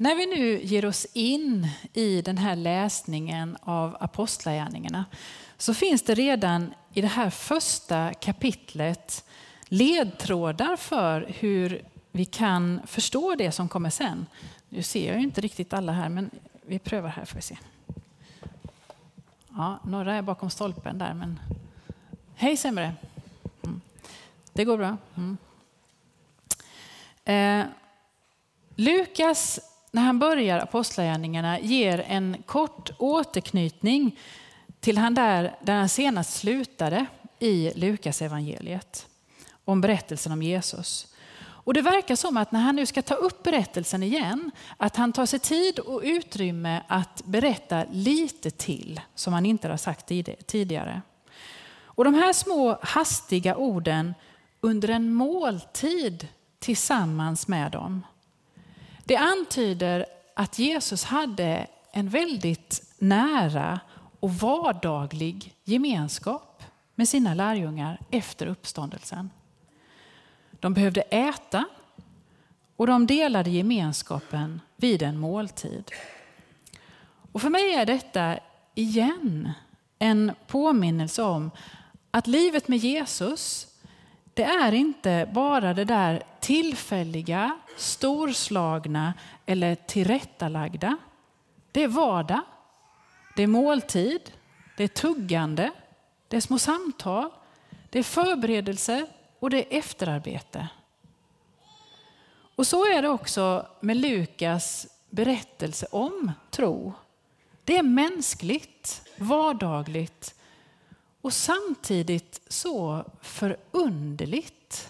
När vi nu ger oss in i den här läsningen av Apostlagärningarna så finns det redan i det här första kapitlet ledtrådar för hur vi kan förstå det som kommer sen. Nu ser jag ju inte riktigt alla här, men vi prövar här får vi se. Ja, några är bakom stolpen där, men hej sämre. Mm. Det går bra. Mm. Eh, Lukas, när han börjar Apostlagärningarna, ger en kort återknytning till han där, där han senast slutade i Lukas evangeliet om berättelsen om Jesus. Och Det verkar som att när han nu ska ta upp berättelsen igen, att han tar sig tid och utrymme att berätta lite till som han inte har sagt tidigare. Och De här små hastiga orden under en måltid tillsammans med dem. Det antyder att Jesus hade en väldigt nära och vardaglig gemenskap med sina lärjungar efter uppståndelsen. De behövde äta och de delade gemenskapen vid en måltid. Och för mig är detta igen en påminnelse om att livet med Jesus det är inte bara det där tillfälliga, storslagna eller tillrättalagda. Det är vardag, det är måltid, det är tuggande, det är små samtal, det är förberedelse och det är efterarbete. Och så är det också med Lukas berättelse om tro. Det är mänskligt, vardagligt och samtidigt så förunderligt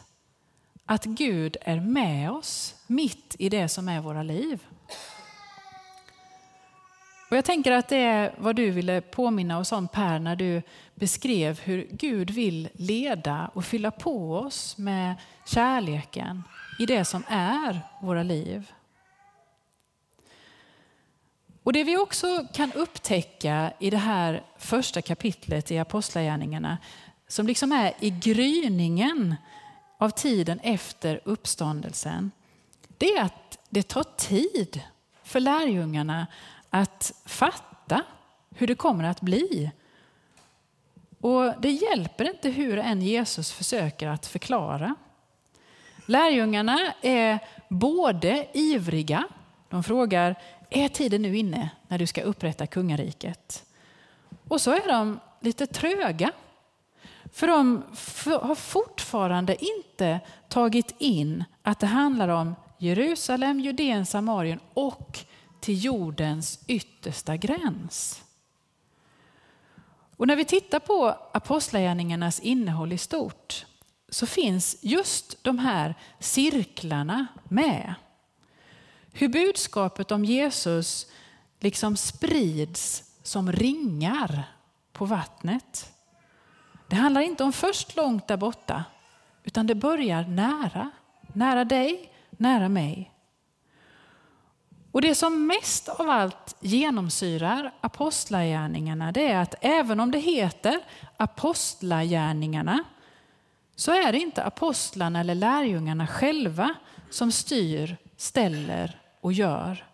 att Gud är med oss mitt i det som är våra liv. Och jag tänker att det är vad du ville påminna oss om Per när du beskrev hur Gud vill leda och fylla på oss med kärleken i det som är våra liv. Och Det vi också kan upptäcka i det här första kapitlet i Apostlagärningarna som liksom är i gryningen av tiden efter uppståndelsen det är att det tar tid för lärjungarna att fatta hur det kommer att bli. Och Det hjälper inte hur än Jesus försöker att förklara. Lärjungarna är både ivriga, de frågar är tiden nu inne när du ska upprätta kungariket? Och så är de lite tröga. För de har fortfarande inte tagit in att det handlar om Jerusalem, Judeen, Samarien och till jordens yttersta gräns. Och när vi tittar på apostlagärningarnas innehåll i stort så finns just de här cirklarna med. Hur budskapet om Jesus liksom sprids som ringar på vattnet. Det handlar inte om först långt där borta, utan det börjar nära. Nära dig, nära mig. Och Det som mest av allt genomsyrar apostlagärningarna det är att även om det heter apostlagärningarna så är det inte apostlarna eller lärjungarna själva som styr, ställer och gör.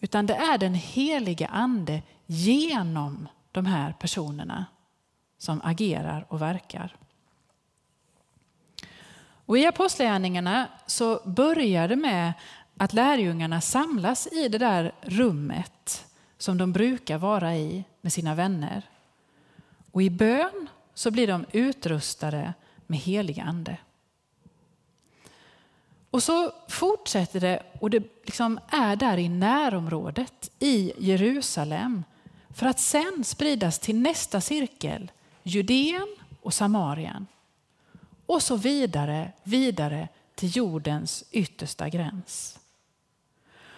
Utan det är den heliga ande genom de här personerna som agerar och verkar. Och I Apostlagärningarna så börjar det med att lärjungarna samlas i det där rummet som de brukar vara i med sina vänner. Och i bön så blir de utrustade med helig ande. Och så fortsätter det och det liksom är där i närområdet i Jerusalem för att sen spridas till nästa cirkel, Judeen och Samarien. Och så vidare, vidare till jordens yttersta gräns.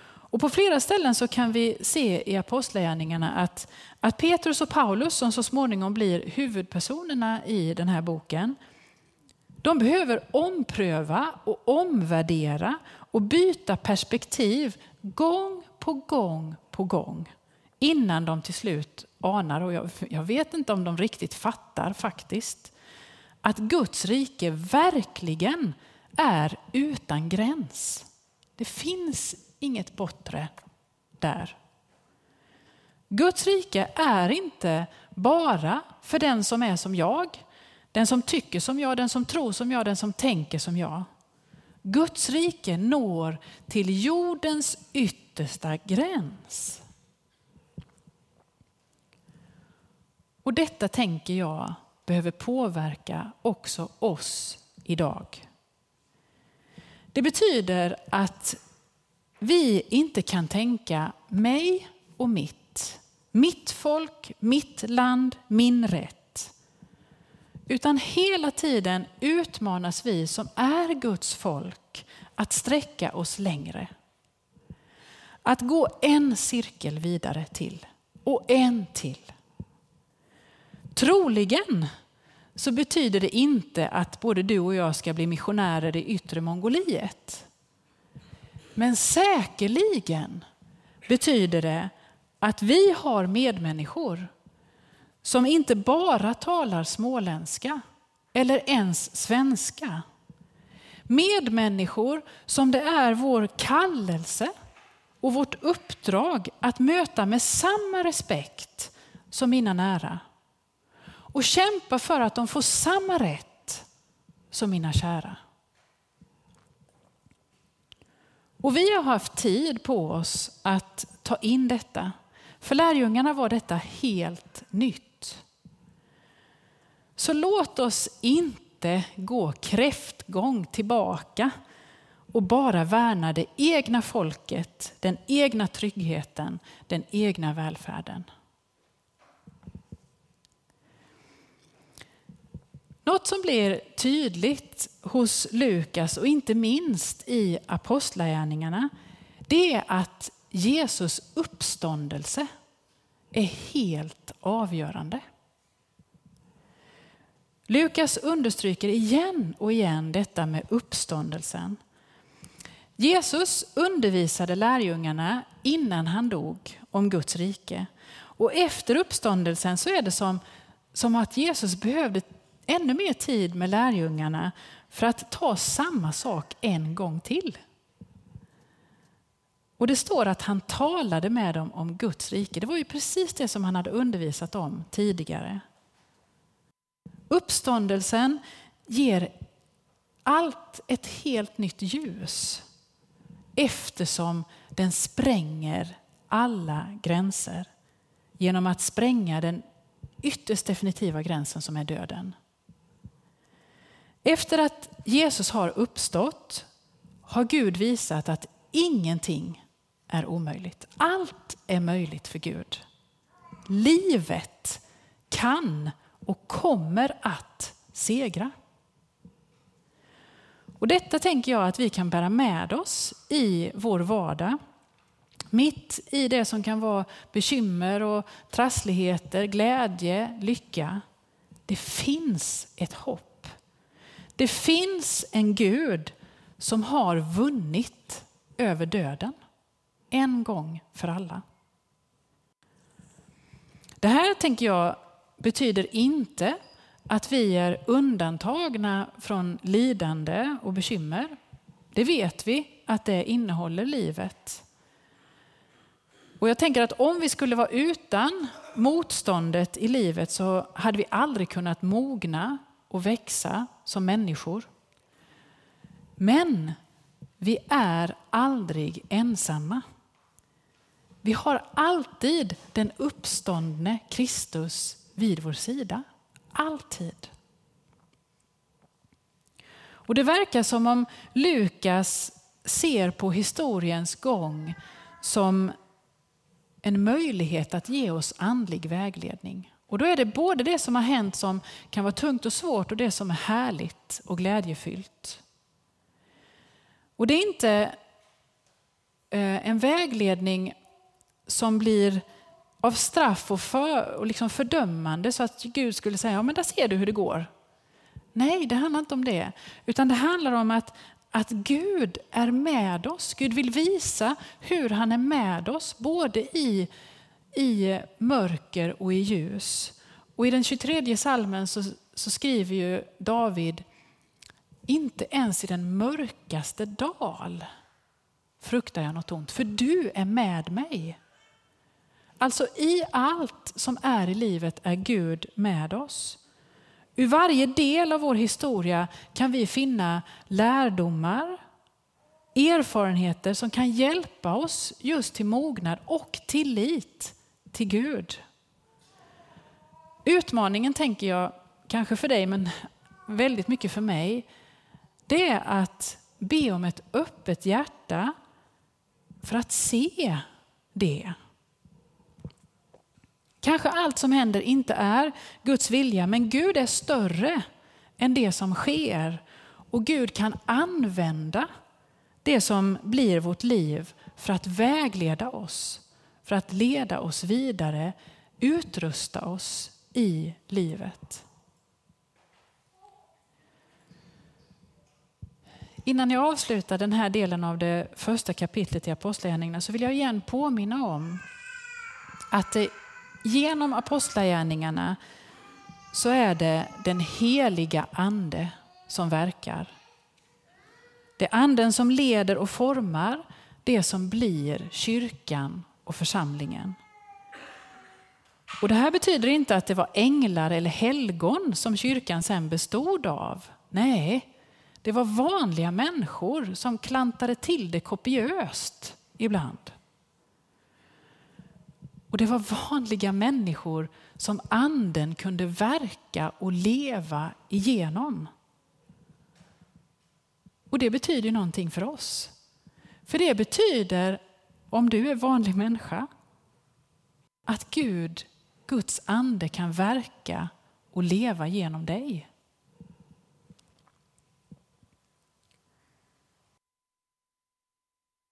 Och på flera ställen så kan vi se i Apostlagärningarna att, att Petrus och Paulus, som så småningom blir huvudpersonerna i den här boken, de behöver ompröva och omvärdera och byta perspektiv gång på gång på gång innan de till slut anar, och jag, jag vet inte om de riktigt fattar faktiskt, att Guds rike verkligen är utan gräns. Det finns inget bortre där. Guds rike är inte bara för den som är som jag, den som tycker som jag, den som tror som jag, den som tänker som jag. Guds rike når till jordens yttersta gräns. Och detta tänker jag behöver påverka också oss idag. Det betyder att vi inte kan tänka mig och mitt, mitt folk, mitt land, min rätt. Utan hela tiden utmanas vi som är Guds folk att sträcka oss längre. Att gå en cirkel vidare till och en till. Troligen så betyder det inte att både du och jag ska bli missionärer i yttre Mongoliet. Men säkerligen betyder det att vi har medmänniskor som inte bara talar småländska eller ens svenska. Medmänniskor som det är vår kallelse och vårt uppdrag att möta med samma respekt som mina nära och kämpa för att de får samma rätt som mina kära. Och vi har haft tid på oss att ta in detta. För lärjungarna var detta helt nytt. Så låt oss inte gå kräftgång tillbaka och bara värna det egna folket, den egna tryggheten, den egna välfärden. Något som blir tydligt hos Lukas och inte minst i Apostlagärningarna det är att Jesus uppståndelse är helt avgörande. Lukas understryker igen och igen detta med uppståndelsen. Jesus undervisade lärjungarna innan han dog om Guds rike. Och efter uppståndelsen så är det som, som att Jesus behövde ännu mer tid med lärjungarna för att ta samma sak en gång till. Och Det står att han talade med dem om Guds rike. Det var ju precis det som han hade undervisat om tidigare. Uppståndelsen ger allt ett helt nytt ljus eftersom den spränger alla gränser genom att spränga den ytterst definitiva gränsen som är döden. Efter att Jesus har uppstått har Gud visat att ingenting är omöjligt. Allt är möjligt för Gud. Livet kan och kommer att segra. Och detta tänker jag att vi kan bära med oss i vår vardag. Mitt i det som kan vara bekymmer och trassligheter, glädje, lycka. Det finns ett hopp. Det finns en Gud som har vunnit över döden. En gång för alla. Det här tänker jag betyder inte att vi är undantagna från lidande och bekymmer. Det vet vi att det innehåller livet. Och jag tänker att om vi skulle vara utan motståndet i livet så hade vi aldrig kunnat mogna och växa som människor. Men vi är aldrig ensamma. Vi har alltid den uppståndne Kristus vid vår sida. Alltid. Och Det verkar som om Lukas ser på historiens gång som en möjlighet att ge oss andlig vägledning. Och då är det både det som har hänt som kan vara tungt och svårt och det som är härligt och glädjefyllt. Och det är inte eh, en vägledning som blir av straff och, för, och liksom fördömande så att Gud skulle säga, ja men där ser du hur det går. Nej, det handlar inte om det. Utan det handlar om att, att Gud är med oss. Gud vill visa hur han är med oss, både i i mörker och i ljus. Och I den 23 salmen så, så skriver ju David inte ens i den mörkaste dal fruktar jag något ont, för du är med mig. Alltså i allt som är i livet är Gud med oss. Ur varje del av vår historia kan vi finna lärdomar, erfarenheter som kan hjälpa oss just till mognad och tillit till Gud. Utmaningen tänker jag, kanske för dig men väldigt mycket för mig, det är att be om ett öppet hjärta för att se det. Kanske allt som händer inte är Guds vilja, men Gud är större än det som sker. Och Gud kan använda det som blir vårt liv för att vägleda oss, för att leda oss vidare, utrusta oss i livet. Innan jag avslutar den här delen av det första kapitlet i Apostlagärningarna så vill jag igen påminna om att det genom Apostlagärningarna så är det den heliga ande som verkar. Det är anden som leder och formar det som blir kyrkan och församlingen. Och Det här betyder inte att det var änglar eller helgon som kyrkan sen bestod av. Nej, det var vanliga människor som klantade till det kopiöst ibland. Och det var vanliga människor som anden kunde verka och leva igenom. Och det betyder någonting för oss. För det betyder, om du är vanlig människa, att Gud, Guds ande kan verka och leva genom dig.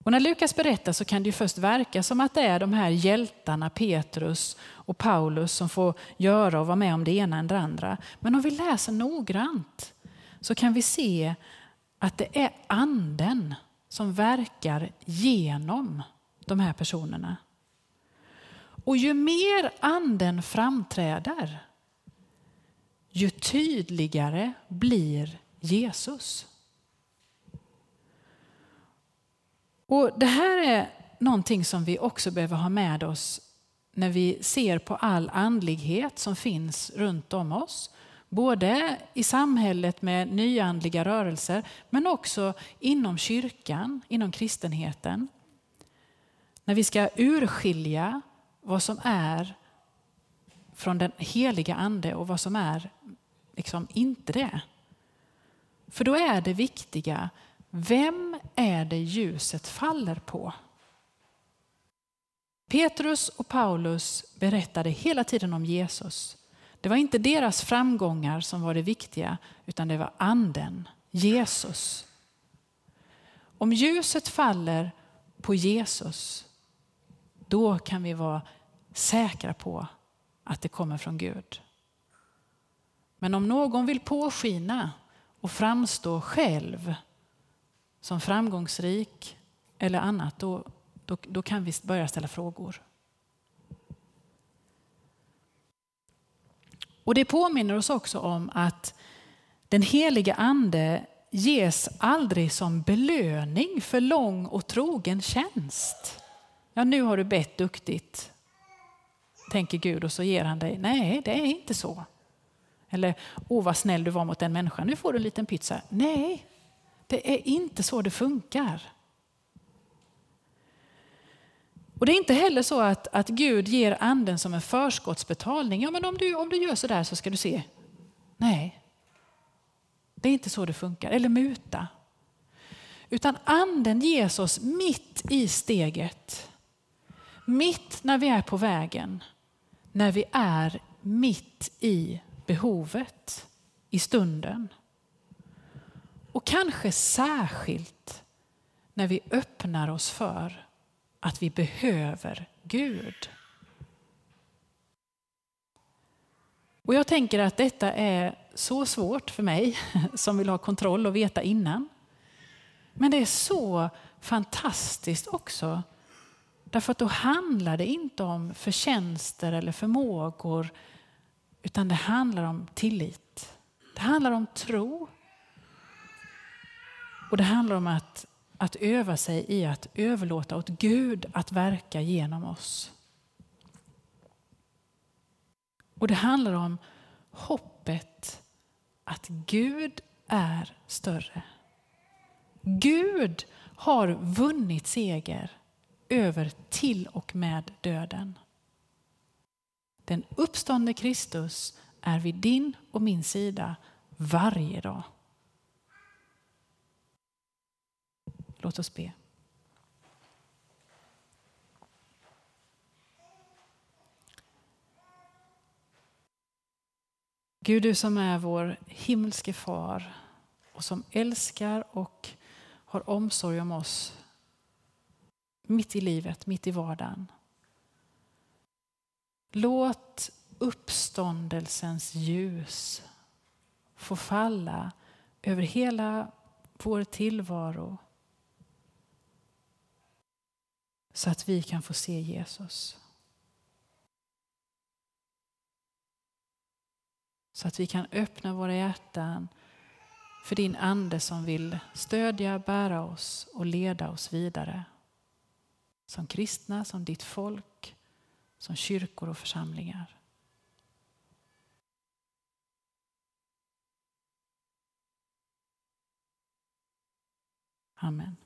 Och när Lukas berättar så kan det först verka som att det är de här hjältarna Petrus och Paulus som får göra och vara med om det ena än det andra. Men om vi läser noggrant så kan vi se att det är anden som verkar genom de här personerna. Och ju mer anden framträder, ju tydligare blir Jesus. Och Det här är någonting som vi också behöver ha med oss när vi ser på all andlighet som finns runt om oss. Både i samhället med nyandliga rörelser men också inom kyrkan, inom kristenheten. När vi ska urskilja vad som är från den heliga ande och vad som är liksom inte det. För då är det viktiga vem är det ljuset faller på? Petrus och Paulus berättade hela tiden om Jesus. Det var inte deras framgångar som var det viktiga, utan det var anden, Jesus. Om ljuset faller på Jesus, då kan vi vara säkra på att det kommer från Gud. Men om någon vill påskina och framstå själv som framgångsrik eller annat, då, då, då kan vi börja ställa frågor. Och Det påminner oss också om att den heliga ande ges aldrig som belöning för lång och trogen tjänst. Ja, nu har du bett duktigt, tänker Gud och så ger han dig. Nej, det är inte så. Eller, åh vad snäll du var mot den människan, nu får du en liten pizza. Nej, det är inte så det funkar. Och Det är inte heller så att, att Gud ger anden som en förskottsbetalning. Ja, men om du, om du gör så där så ska du se. Nej, det är inte så det funkar. Eller muta. Utan anden ges oss mitt i steget. Mitt när vi är på vägen. När vi är mitt i behovet, i stunden. Och kanske särskilt när vi öppnar oss för att vi behöver Gud. Och Jag tänker att detta är så svårt för mig som vill ha kontroll och veta innan. Men det är så fantastiskt också. Därför att då handlar det inte om förtjänster eller förmågor utan det handlar om tillit. Det handlar om tro och det handlar om att, att öva sig i att överlåta åt Gud att verka genom oss. Och det handlar om hoppet att Gud är större. Gud har vunnit seger över till och med döden. Den uppståndne Kristus är vid din och min sida varje dag. Låt oss be. Gud, du som är vår himmelske far och som älskar och har omsorg om oss mitt i livet, mitt i vardagen. Låt uppståndelsens ljus få falla över hela vår tillvaro så att vi kan få se Jesus. Så att vi kan öppna våra hjärtan för din ande som vill stödja, bära oss och leda oss vidare. Som kristna, som ditt folk, som kyrkor och församlingar. Amen.